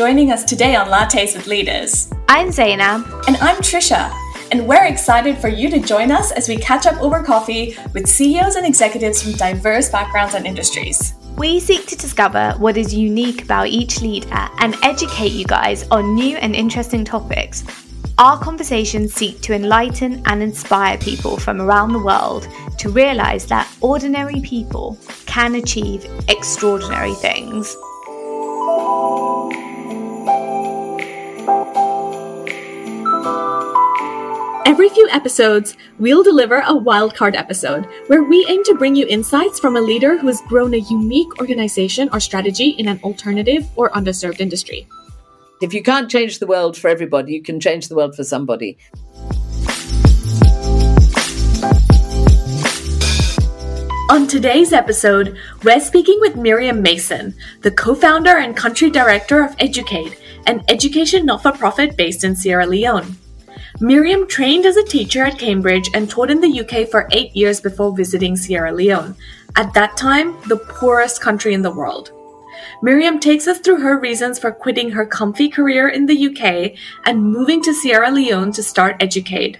joining us today on Lattes with Leaders. I'm Zainab. And I'm Trisha. And we're excited for you to join us as we catch up over coffee with CEOs and executives from diverse backgrounds and industries. We seek to discover what is unique about each leader and educate you guys on new and interesting topics. Our conversations seek to enlighten and inspire people from around the world to realize that ordinary people can achieve extraordinary things. Every few episodes, we'll deliver a wildcard episode where we aim to bring you insights from a leader who has grown a unique organization or strategy in an alternative or underserved industry. If you can't change the world for everybody, you can change the world for somebody. On today's episode, we're speaking with Miriam Mason, the co founder and country director of EducAid, an education not for profit based in Sierra Leone. Miriam trained as a teacher at Cambridge and taught in the UK for eight years before visiting Sierra Leone, at that time, the poorest country in the world. Miriam takes us through her reasons for quitting her comfy career in the UK and moving to Sierra Leone to start EducAid.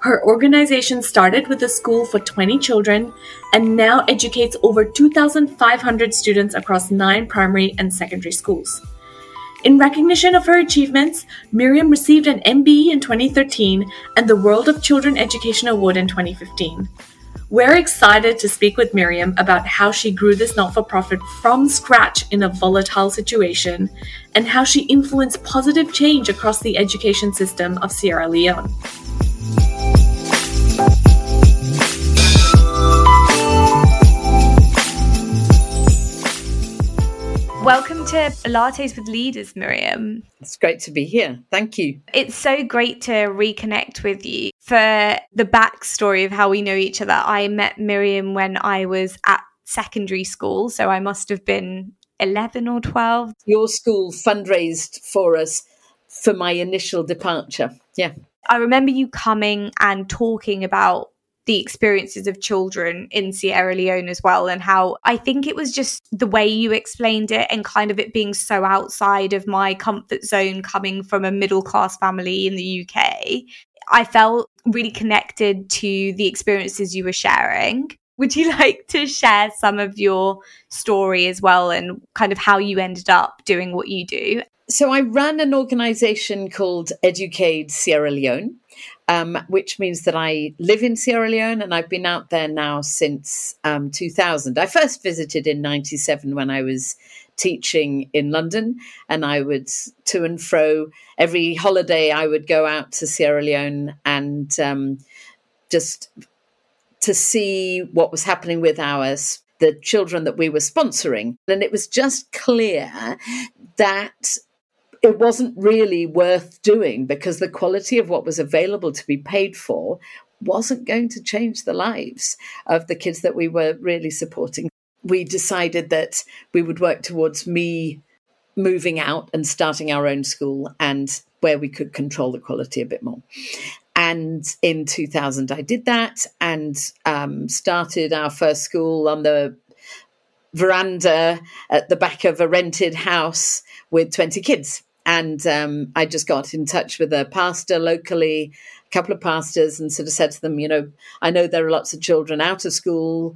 Her organization started with a school for 20 children and now educates over 2,500 students across nine primary and secondary schools. In recognition of her achievements, Miriam received an MBE in 2013 and the World of Children Education Award in 2015. We're excited to speak with Miriam about how she grew this not for profit from scratch in a volatile situation and how she influenced positive change across the education system of Sierra Leone. Welcome to Lattes with Leaders, Miriam. It's great to be here. Thank you. It's so great to reconnect with you. For the backstory of how we know each other, I met Miriam when I was at secondary school. So I must have been 11 or 12. Your school fundraised for us for my initial departure. Yeah. I remember you coming and talking about the experiences of children in Sierra Leone as well, and how I think it was just the way you explained it and kind of it being so outside of my comfort zone coming from a middle class family in the UK. I felt really connected to the experiences you were sharing. Would you like to share some of your story as well and kind of how you ended up doing what you do? So, I ran an organization called EducAid Sierra Leone um, which means that I live in Sierra Leone and I've been out there now since um, 2000. I first visited in 97 when I was teaching in London, and I would to and fro every holiday. I would go out to Sierra Leone and um, just to see what was happening with our the children that we were sponsoring, and it was just clear that it wasn't really worth doing because the quality of what was available to be paid for wasn't going to change the lives of the kids that we were really supporting. We decided that we would work towards me moving out and starting our own school and where we could control the quality a bit more. And in 2000, I did that and um, started our first school on the veranda at the back of a rented house with 20 kids. And um, I just got in touch with a pastor locally, a couple of pastors, and sort of said to them, you know, I know there are lots of children out of school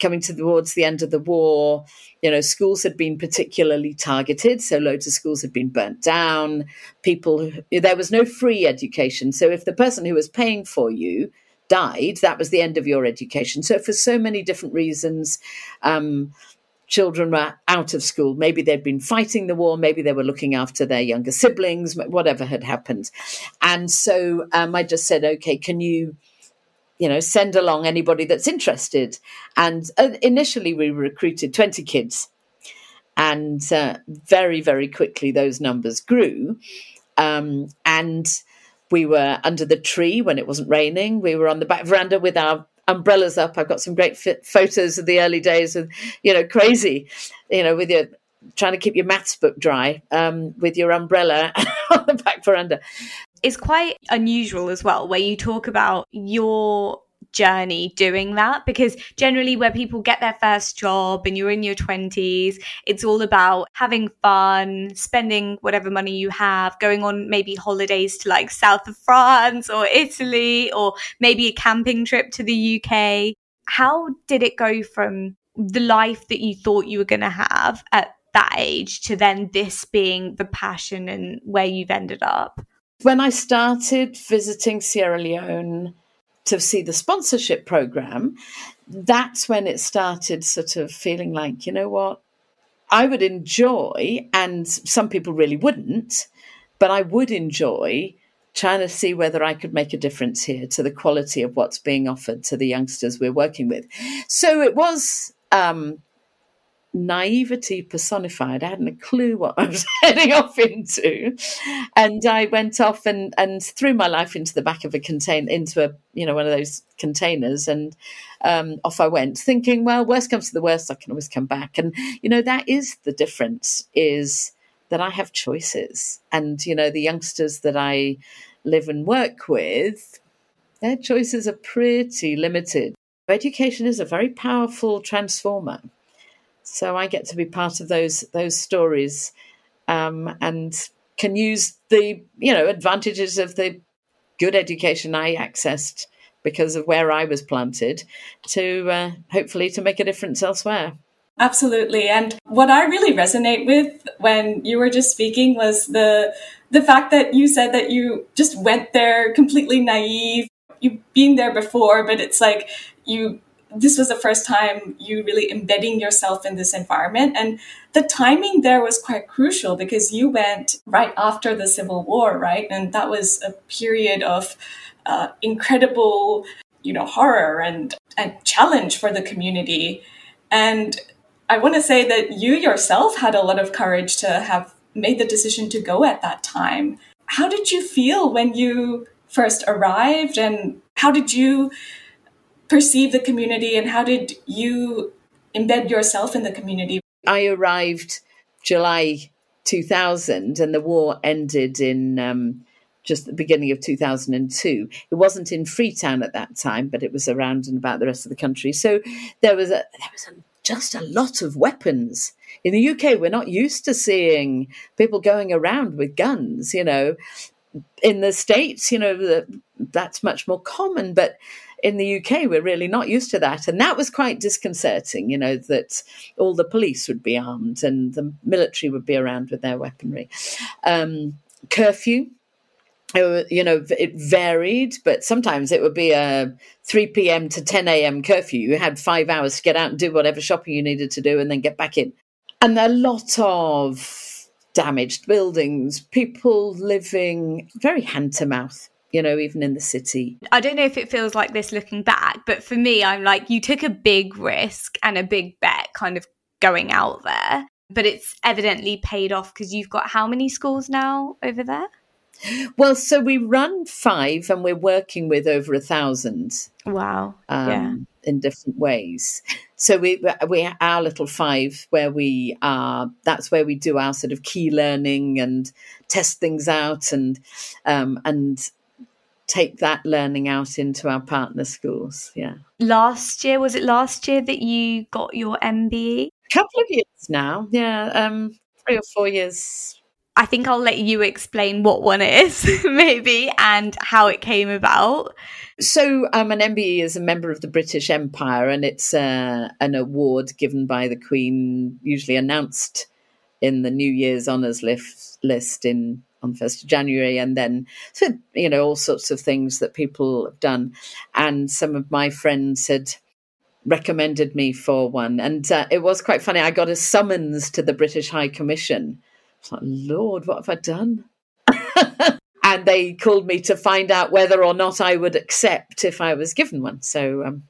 coming towards the end of the war. You know, schools had been particularly targeted, so loads of schools had been burnt down. People, there was no free education. So if the person who was paying for you died, that was the end of your education. So for so many different reasons, um, children were out of school. Maybe they'd been fighting the war, maybe they were looking after their younger siblings, whatever had happened. And so um, I just said, okay, can you, you know, send along anybody that's interested? And uh, initially we recruited 20 kids. And uh, very, very quickly those numbers grew. Um, and we were under the tree when it wasn't raining. We were on the back veranda with our umbrellas up. I've got some great photos of the early days of, you know, crazy, you know, with your trying to keep your maths book dry um, with your umbrella on the back veranda. It's quite unusual as well, where you talk about your journey doing that because generally where people get their first job and you're in your 20s it's all about having fun spending whatever money you have going on maybe holidays to like south of france or italy or maybe a camping trip to the uk how did it go from the life that you thought you were going to have at that age to then this being the passion and where you've ended up? When I started visiting Sierra Leone to see the sponsorship program, that's when it started sort of feeling like, you know what, I would enjoy, and some people really wouldn't, but I would enjoy trying to see whether I could make a difference here to the quality of what's being offered to the youngsters we're working with. So it was um, naivety personified. I hadn't a clue what I was heading off into. And I went off and, and threw my life into the back of a container, into a, you know, one of those containers. And um, off I went thinking, well, worst comes to the worst, I can always come back. And, you know, that is the difference is that I have choices. And, you know, the youngsters that I live and work with, their choices are pretty limited. Education is a very powerful transformer so I get to be part of those those stories, um, and can use the you know advantages of the good education I accessed because of where I was planted to uh, hopefully to make a difference elsewhere. Absolutely. And what I really resonate with when you were just speaking was the the fact that you said that you just went there completely naive. You've been there before, but it's like you this was the first time you really embedding yourself in this environment. And the timing there was quite crucial because you went right after the Civil War, right? And that was a period of uh, incredible, you know, horror and, and challenge for the community. And I want to say that you yourself had a lot of courage to have made the decision to go at that time. How did you feel when you first arrived and how did you perceive the community and how did you embed yourself in the community? I arrived July 2000 and the war ended in um, just the beginning of 2002. It wasn't in Freetown at that time, but it was around and about the rest of the country. So there was a, there was a, just a lot of weapons. In the UK, we're not used to seeing people going around with guns, you know. In the States, you know, that's much more common, but in the UK, we're really not used to that. And that was quite disconcerting, you know, that all the police would be armed and the military would be around with their weaponry. Um, curfew, you know, it varied, but sometimes it would be a 3 p.m. to 10 a.m. curfew. You had five hours to get out and do whatever shopping you needed to do and then get back in. And a lot of damaged buildings, people living very hand to mouth you know, even in the city. I don't know if it feels like this looking back, but for me, I'm like, you took a big risk and a big bet kind of going out there, but it's evidently paid off because you've got how many schools now over there? Well, so we run five and we're working with over a thousand. Wow. Um, yeah. In different ways. So we, we, our little five where we are, that's where we do our sort of key learning and test things out and, um, and take that learning out into our partner schools. Yeah. Last year, was it last year that you got your MBE? A couple of years now. Yeah. Um, three or four years. I think I'll let you explain what one is, maybe, and how it came about. So, um, an MBE is a member of the British Empire, and it's uh, an award given by the Queen, usually announced in the New Year's honours list, list in on the 1st of January, and then, so, you know, all sorts of things that people have done. And some of my friends had recommended me for one. And uh, it was quite funny. I got a summons to the British High Commission. I like, Lord, what have I done? and they called me to find out whether or not I would accept if I was given one. So um,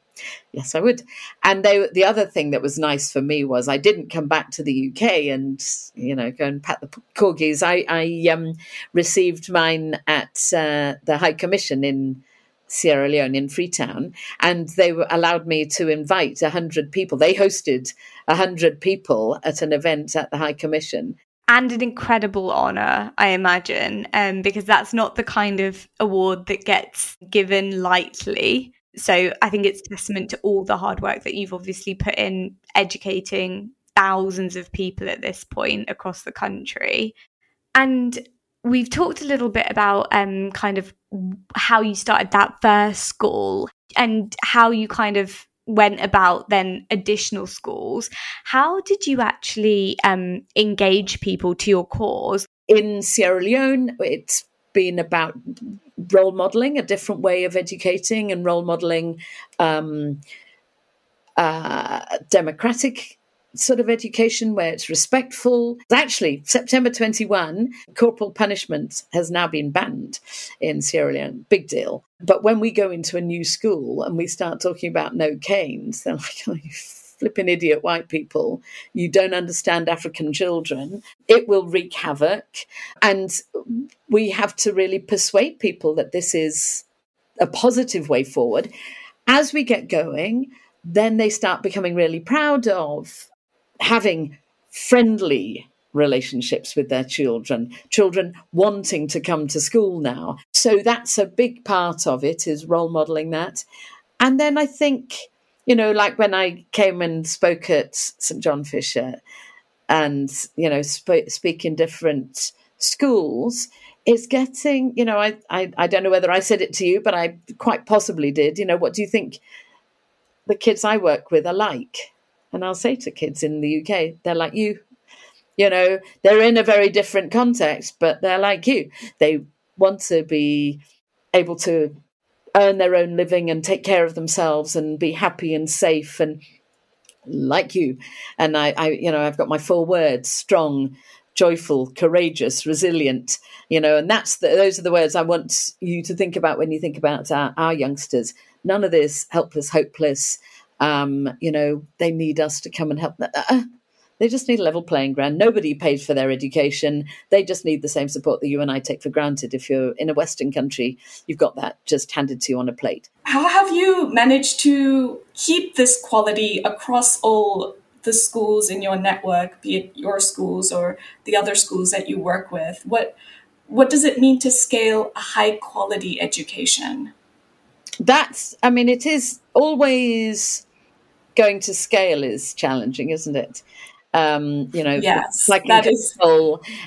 Yes, I would. And they, the other thing that was nice for me was I didn't come back to the UK and you know go and pat the corgis. I, I um, received mine at uh, the High Commission in Sierra Leone in Freetown, and they were, allowed me to invite hundred people. They hosted hundred people at an event at the High Commission, and an incredible honor, I imagine, um, because that's not the kind of award that gets given lightly So I think it's testament to all the hard work that you've obviously put in educating thousands of people at this point across the country. And we've talked a little bit about um, kind of how you started that first school and how you kind of went about then additional schools. How did you actually um, engage people to your cause? In Sierra Leone, it's been about role modeling, a different way of educating and role modeling um, uh, democratic sort of education where it's respectful. Actually, September 21, corporal punishment has now been banned in Sierra Leone. Big deal. But when we go into a new school and we start talking about no canes, they're like, oh, you flipping idiot white people. You don't understand African children. It will wreak havoc. And we have to really persuade people that this is a positive way forward. As we get going, then they start becoming really proud of having friendly relationships with their children, children wanting to come to school now. So that's a big part of it is role modeling that. And then I think, you know, like when I came and spoke at St. John Fisher and, you know, sp- speak in different schools, it's getting, you know, I, I, I don't know whether I said it to you, but I quite possibly did. You know, what do you think the kids I work with are like? And I'll say to kids in the UK, they're like you. You know, they're in a very different context, but they're like you. They want to be able to earn their own living and take care of themselves and be happy and safe and like you. And I, I you know, I've got my four words strong, joyful, courageous, resilient, you know, and that's the, those are the words I want you to think about when you think about our, our youngsters. None of this helpless, hopeless, um, you know, they need us to come and help. Uh, they just need a level playing ground. Nobody paid for their education. They just need the same support that you and I take for granted. If you're in a Western country, you've got that just handed to you on a plate. How have you managed to keep this quality across all the schools in your network, be it your schools or the other schools that you work with? What what does it mean to scale a high quality education? That's, I mean, it is always going to scale is challenging, isn't it? Um, you know, yes, like that is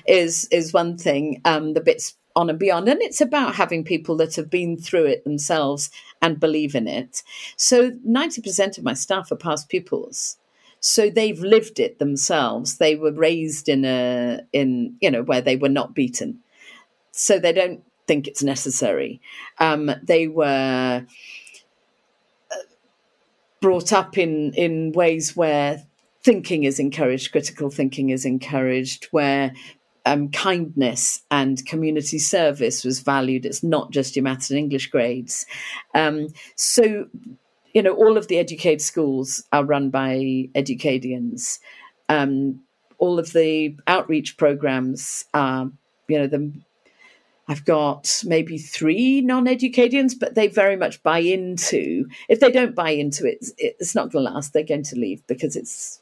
is is one thing. Um, the bits on and beyond, and it's about having people that have been through it themselves and believe in it. So, ninety percent of my staff are past pupils, so they've lived it themselves. They were raised in a in you know where they were not beaten, so they don't think it's necessary. Um, they were brought up in in ways where thinking is encouraged, critical thinking is encouraged, where um, kindness and community service was valued. It's not just your maths and English grades. Um, so, you know, all of the EducAid schools are run by Educadians. Um, all of the outreach programs are, you know, the I've got maybe three non-Educadians, but they very much buy into. If they don't buy into it, it's not going to last. They're going to leave because it's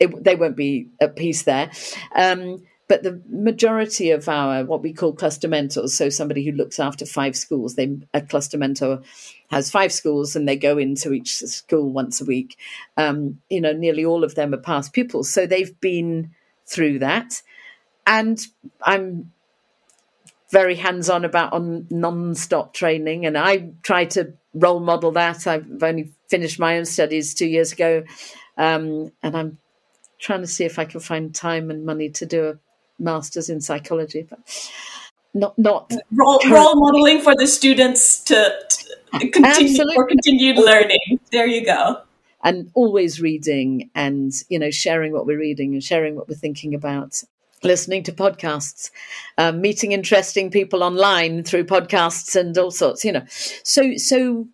it, they won't be at peace there. Um, but the majority of our what we call cluster mentors, so somebody who looks after five schools, they a cluster mentor has five schools and they go into each school once a week. Um, you know, nearly all of them are past pupils, so they've been through that, and I'm very hands on about on non-stop training, and I try to role model that. I've only finished my own studies two years ago, um, and I'm trying to see if I can find time and money to do a master's in psychology, but not not role, role modeling for the students to, to continue for continued learning. There you go. And always reading and you know sharing what we're reading and sharing what we're thinking about listening to podcasts, um, meeting interesting people online through podcasts and all sorts, you know. So, so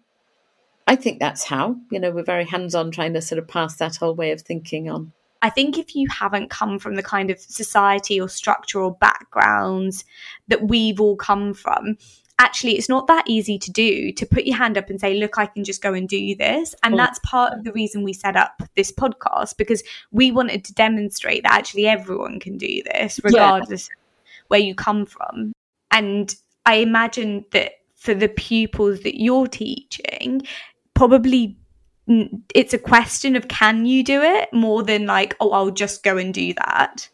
I think that's how, you know, we're very hands on trying to sort of pass that whole way of thinking on. I think if you haven't come from the kind of society or structural backgrounds that we've all come from, actually it's not that easy to do to put your hand up and say look i can just go and do this. And that's part of the reason we set up this podcast because we wanted to demonstrate that actually everyone can do this regardless yeah. where you come from. And i imagine that for the pupils that you're teaching probably it's a question of can you do it more than like oh i'll just go and do that.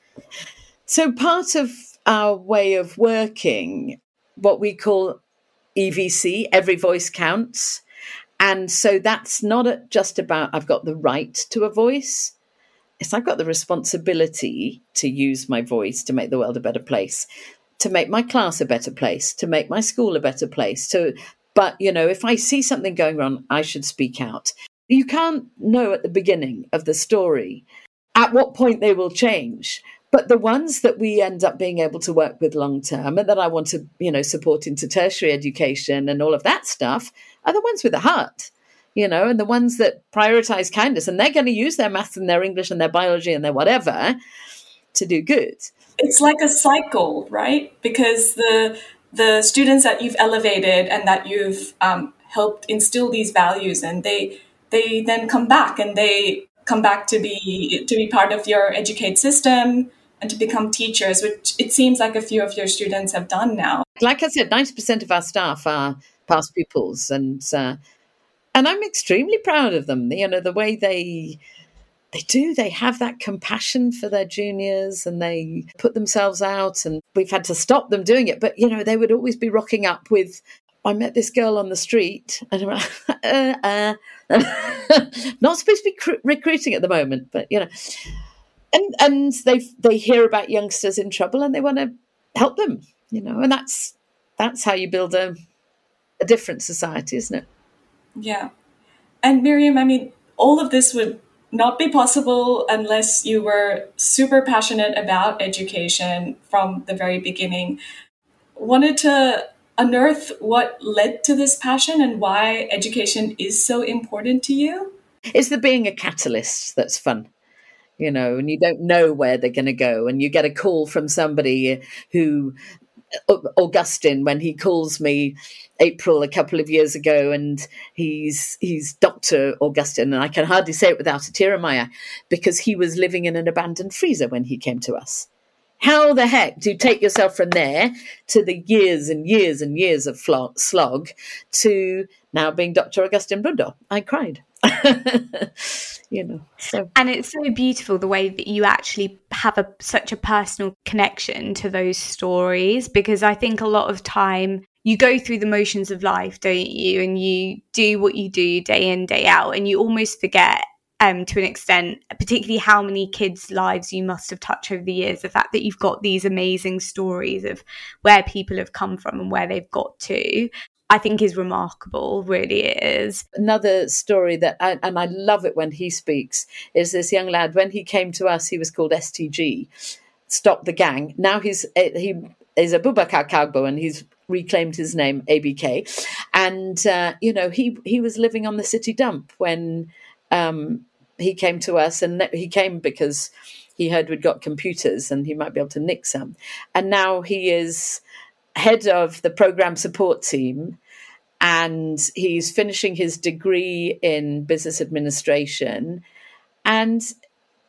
So part of our way of working what we call evc every voice counts. And so that's not just about i've got the right to a voice. It's i've got the responsibility to use my voice to make the world a better place to make my class a better place to make my school a better place to but you know if i see something going wrong i should speak out you can't know at the beginning of the story at what point they will change. But the ones that we end up being able to work with long term and that I want to, you know, support into tertiary education and all of that stuff are the ones with the heart, you know, and the ones that prioritize kindness. And they're going to use their maths and their English and their biology and their whatever to do good. It's like a cycle, right? Because the the students that you've elevated and that you've um, helped instill these values and they they then come back and they come back to be to be part of your educate system and to become teachers, which it seems like a few of your students have done now. Like I said, ninety percent of our staff are past pupils, and uh, and I'm extremely proud of them. You know the way they they do they have that compassion for their juniors and they put themselves out and we've had to stop them doing it but you know they would always be rocking up with I met this girl on the street, and I'm like, uh, uh. not supposed to be cr- recruiting at the moment, but you know, and and they they hear about youngsters in trouble and they want to help them, you know, and that's that's how you build a a different society, isn't it? Yeah, and Miriam, I mean, all of this would not be possible unless you were super passionate about education from the very beginning. Wanted to unearth what led to this passion and why education is so important to you? It's the being a catalyst that's fun you know, and you don't know where they're going to go. And you get a call from somebody who, uh, Augustine, when he calls me April a couple of years ago, and he's he's Doctor Augustine, and I can hardly say it without a tear in my eye because he was living in an abandoned freezer when he came to us. How the heck do you take yourself from there to the years and years and years of slog to now being Dr. Augustine Blundell? I cried. you know so. and it's so beautiful the way that you actually have a such a personal connection to those stories because i think a lot of time you go through the motions of life don't you and you do what you do day in day out and you almost forget um, to an extent, particularly how many kids' lives you must have touched over the years. The fact that you've got these amazing stories of where people have come from and where they've got to. I think is remarkable, really is. Another story that, I, and I love it when he speaks, is this young lad. When he came to us, he was called STG, Stop the Gang. Now he's eh, he is a Abubakar Kagbo, and he's reclaimed his name ABK. And uh, you know, he he was living on the city dump when um, he came to us, and he came because he heard we'd got computers and he might be able to nick some. And now he is head of the program support team and he's finishing his degree in business administration and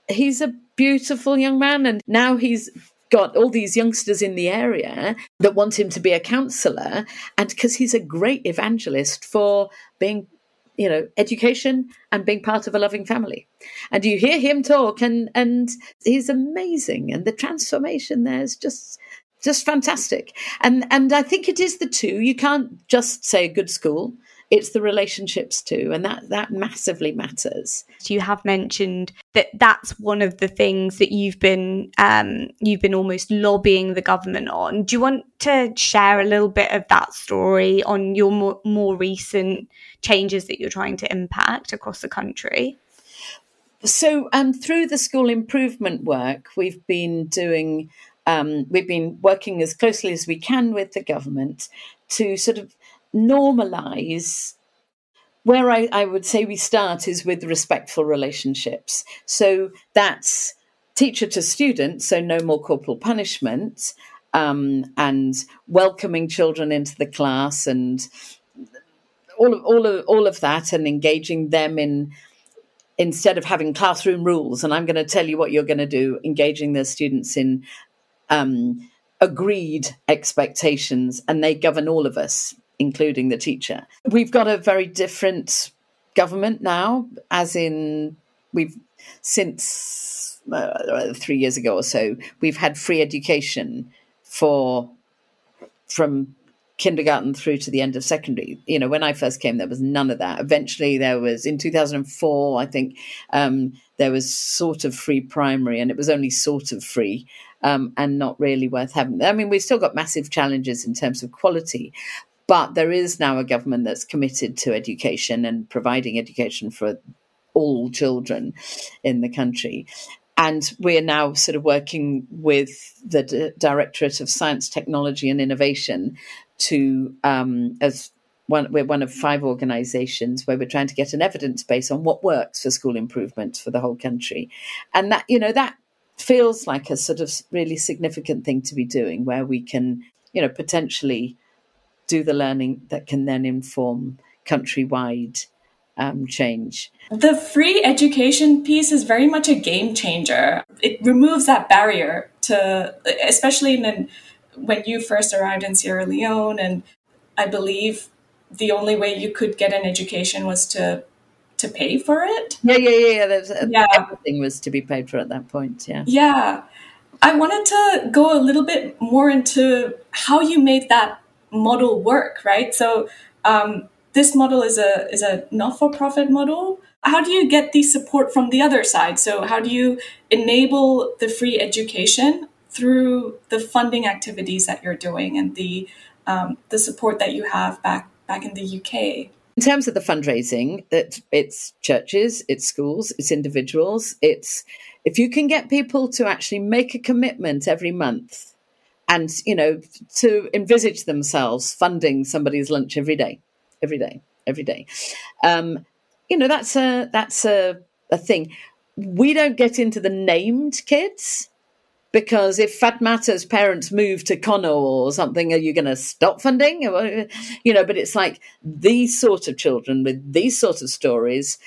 he's a beautiful young man and now he's got all these youngsters in the area that want him to be a counselor and because he's a great evangelist for being you know education and being part of a loving family. And you hear him talk and and he's amazing and the transformation there is just just fantastic. And and i think it is the two. You can't just say a good school it's the relationships too and that that massively matters. You have mentioned that that's one of the things that you've been um, you've been almost lobbying the government on. Do you want to share a little bit of that story on your more, more recent changes that you're trying to impact across the country? So um, through the school improvement work we've been doing um, we've been working as closely as we can with the government to sort of normalize where I, I would say we start is with respectful relationships. So that's teacher to student, so no more corporal punishment, um, and welcoming children into the class and all of all of all of that and engaging them in instead of having classroom rules and I'm going to tell you what you're going to do, engaging the students in um, agreed expectations and they govern all of us including the teacher. We've got a very different government now, as in we've since uh, three years ago or so, we've had free education for from kindergarten through to the end of secondary. You know, when I first came, there was none of that. Eventually, there was in 2004, I think, um, there was sort of free primary, and it was only sort of free um, and not really worth having. I mean, we've still got massive challenges in terms of quality, but there is now a government that's committed to education and providing education for all children in the country. And we're now sort of working with the D- Directorate of Science, Technology and Innovation to um, as one, we're one of five organisations where we're trying to get an evidence base on what works for school improvement for the whole country, and that you know that feels like a sort of really significant thing to be doing, where we can you know potentially do the learning that can then inform countrywide um, change. The free education piece is very much a game changer. It removes that barrier to, especially in when you first arrived in Sierra Leone, and I believe the only way you could get an education was to to pay for it. Yeah, yeah, yeah. yeah. yeah. Everything was to be paid for at that point. Yeah. Yeah. I wanted to go a little bit more into how you made that model work, right? So um, this model is a is a not for profit model. How do you get the support from the other side? So how do you enable the free education through the funding activities that you're doing and the um, the support that you have back back in the UK? In terms of the fundraising, that it's churches, it's schools, it's individuals. It's if you can get people to actually make a commitment every month, and you know to envisage themselves funding somebody's lunch every day, every day, every day. Um, you know that's a that's a, a thing. We don't get into the named kids because if Fatmata's parents move to Kono or something, are you going to stop funding? You know, but it's like these sort of children with these sort of stories.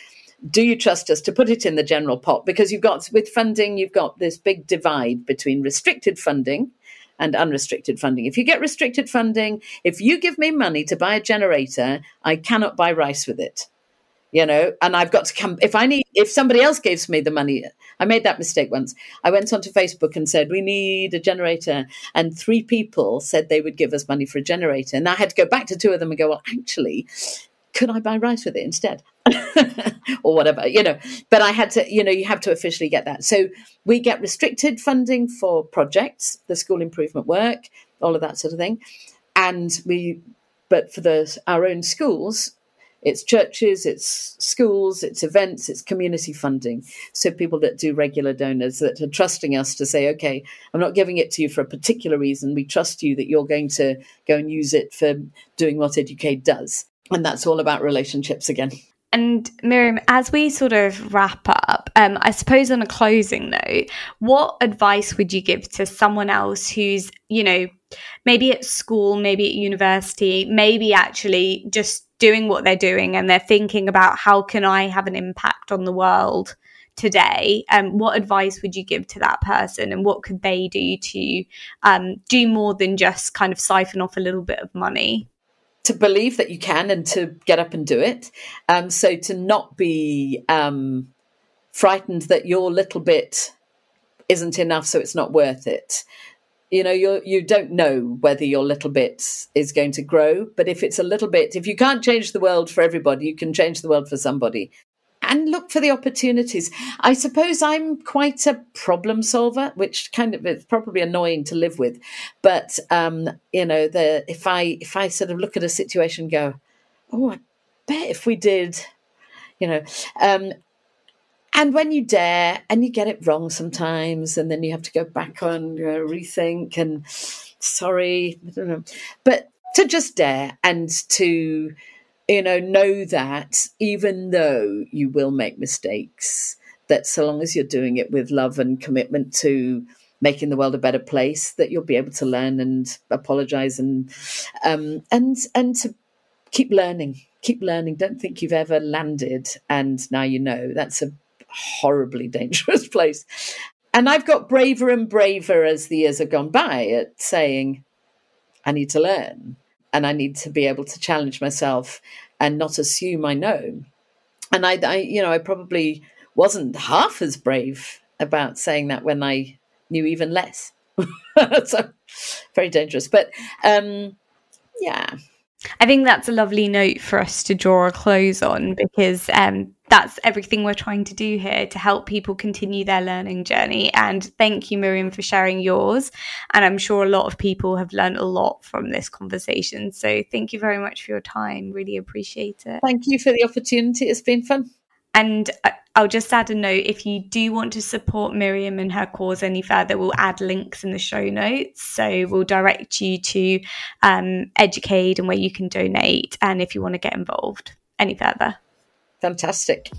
Do you trust us to put it in the general pot? Because you've got with funding, you've got this big divide between restricted funding and unrestricted funding. If you get restricted funding, if you give me money to buy a generator, I cannot buy rice with it. You know and i've got to come if i need if somebody else gives me the money i made that mistake once. I went onto facebook and said we need a generator. And three people said they would give us money for a generator. And i had to go back to two of them and go well actually could i buy rice with it instead or whatever you know but i had to you know you have to officially get that so we get restricted funding for projects the school improvement work all of that sort of thing and we but for the our own schools it's churches, it's schools, it's events, it's community funding. So people that do regular donors that are trusting us to say, okay, I'm not giving it to you for a particular reason. We trust you that you're going to go and use it for doing what EducAid does. And that's all about relationships again. And Miriam, as we sort of wrap up, um, I suppose on a closing note, what advice would you give to someone else who's, you know, maybe at school, maybe at university, maybe actually just doing what they're doing and they're thinking about how can I have an impact on the world today? Um, what advice would you give to that person and what could they do to um, do more than just kind of siphon off a little bit of money? To believe that you can and to get up and do it. Um, so to not be um, frightened that your little bit isn't enough, so it's not worth it. You know, you you don't know whether your little bit is going to grow, but if it's a little bit, if you can't change the world for everybody, you can change the world for somebody and look for the opportunities. I suppose I'm quite a problem solver, which kind of is probably annoying to live with. But um, you know, the if I if I sort of look at a situation, go, oh, I bet if we did, you know. Um, and when you dare and you get it wrong sometimes, and then you have to go back on, you know, rethink and sorry, I don't know. But to just dare and to you know, know that even though you will make mistakes, that so long as you're doing it with love and commitment to making the world a better place, that you'll be able to learn and apologize and um, and and to keep learning, keep learning. Don't think you've ever landed and now you know. That's a horribly dangerous place. And I've got braver and braver as the years have gone by at saying, I need to learn and I need to be able to challenge myself and not assume I know. And I, I you know, I probably wasn't half as brave about saying that when I knew even less. so very dangerous. But um, yeah. I think that's a lovely note for us to draw a close on because um, that's everything we're trying to do here to help people continue their learning journey. And thank you, Miriam, for sharing yours. And I'm sure a lot of people have learned a lot from this conversation. So thank you very much for your time. Really appreciate it. Thank you for the opportunity. It's been fun. And I'll just add a note if you do want to support Miriam and her cause any further, we'll add links in the show notes. So we'll direct you to um, EducAid and where you can donate, and if you want to get involved any further. Fantastic.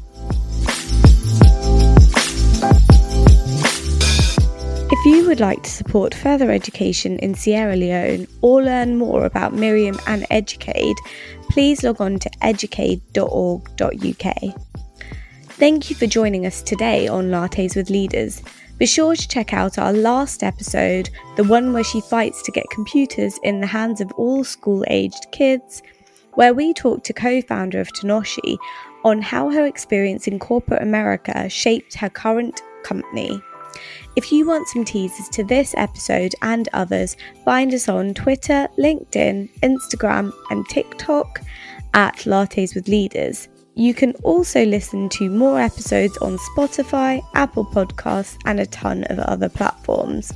If you would like to support further education in Sierra Leone or learn more about Miriam and EducAid, please log on to educaid.org.uk. Thank you for joining us today on Lattes with Leaders. Be sure to check out our last episode, the one where she fights to get computers in the hands of all school aged kids, where we talk to co founder of Tenoshi on how her experience in corporate America shaped her current company. If you want some teasers to this episode and others, find us on Twitter, LinkedIn, Instagram, and TikTok at Lattes with Leaders. You can also listen to more episodes on Spotify, Apple Podcasts, and a ton of other platforms.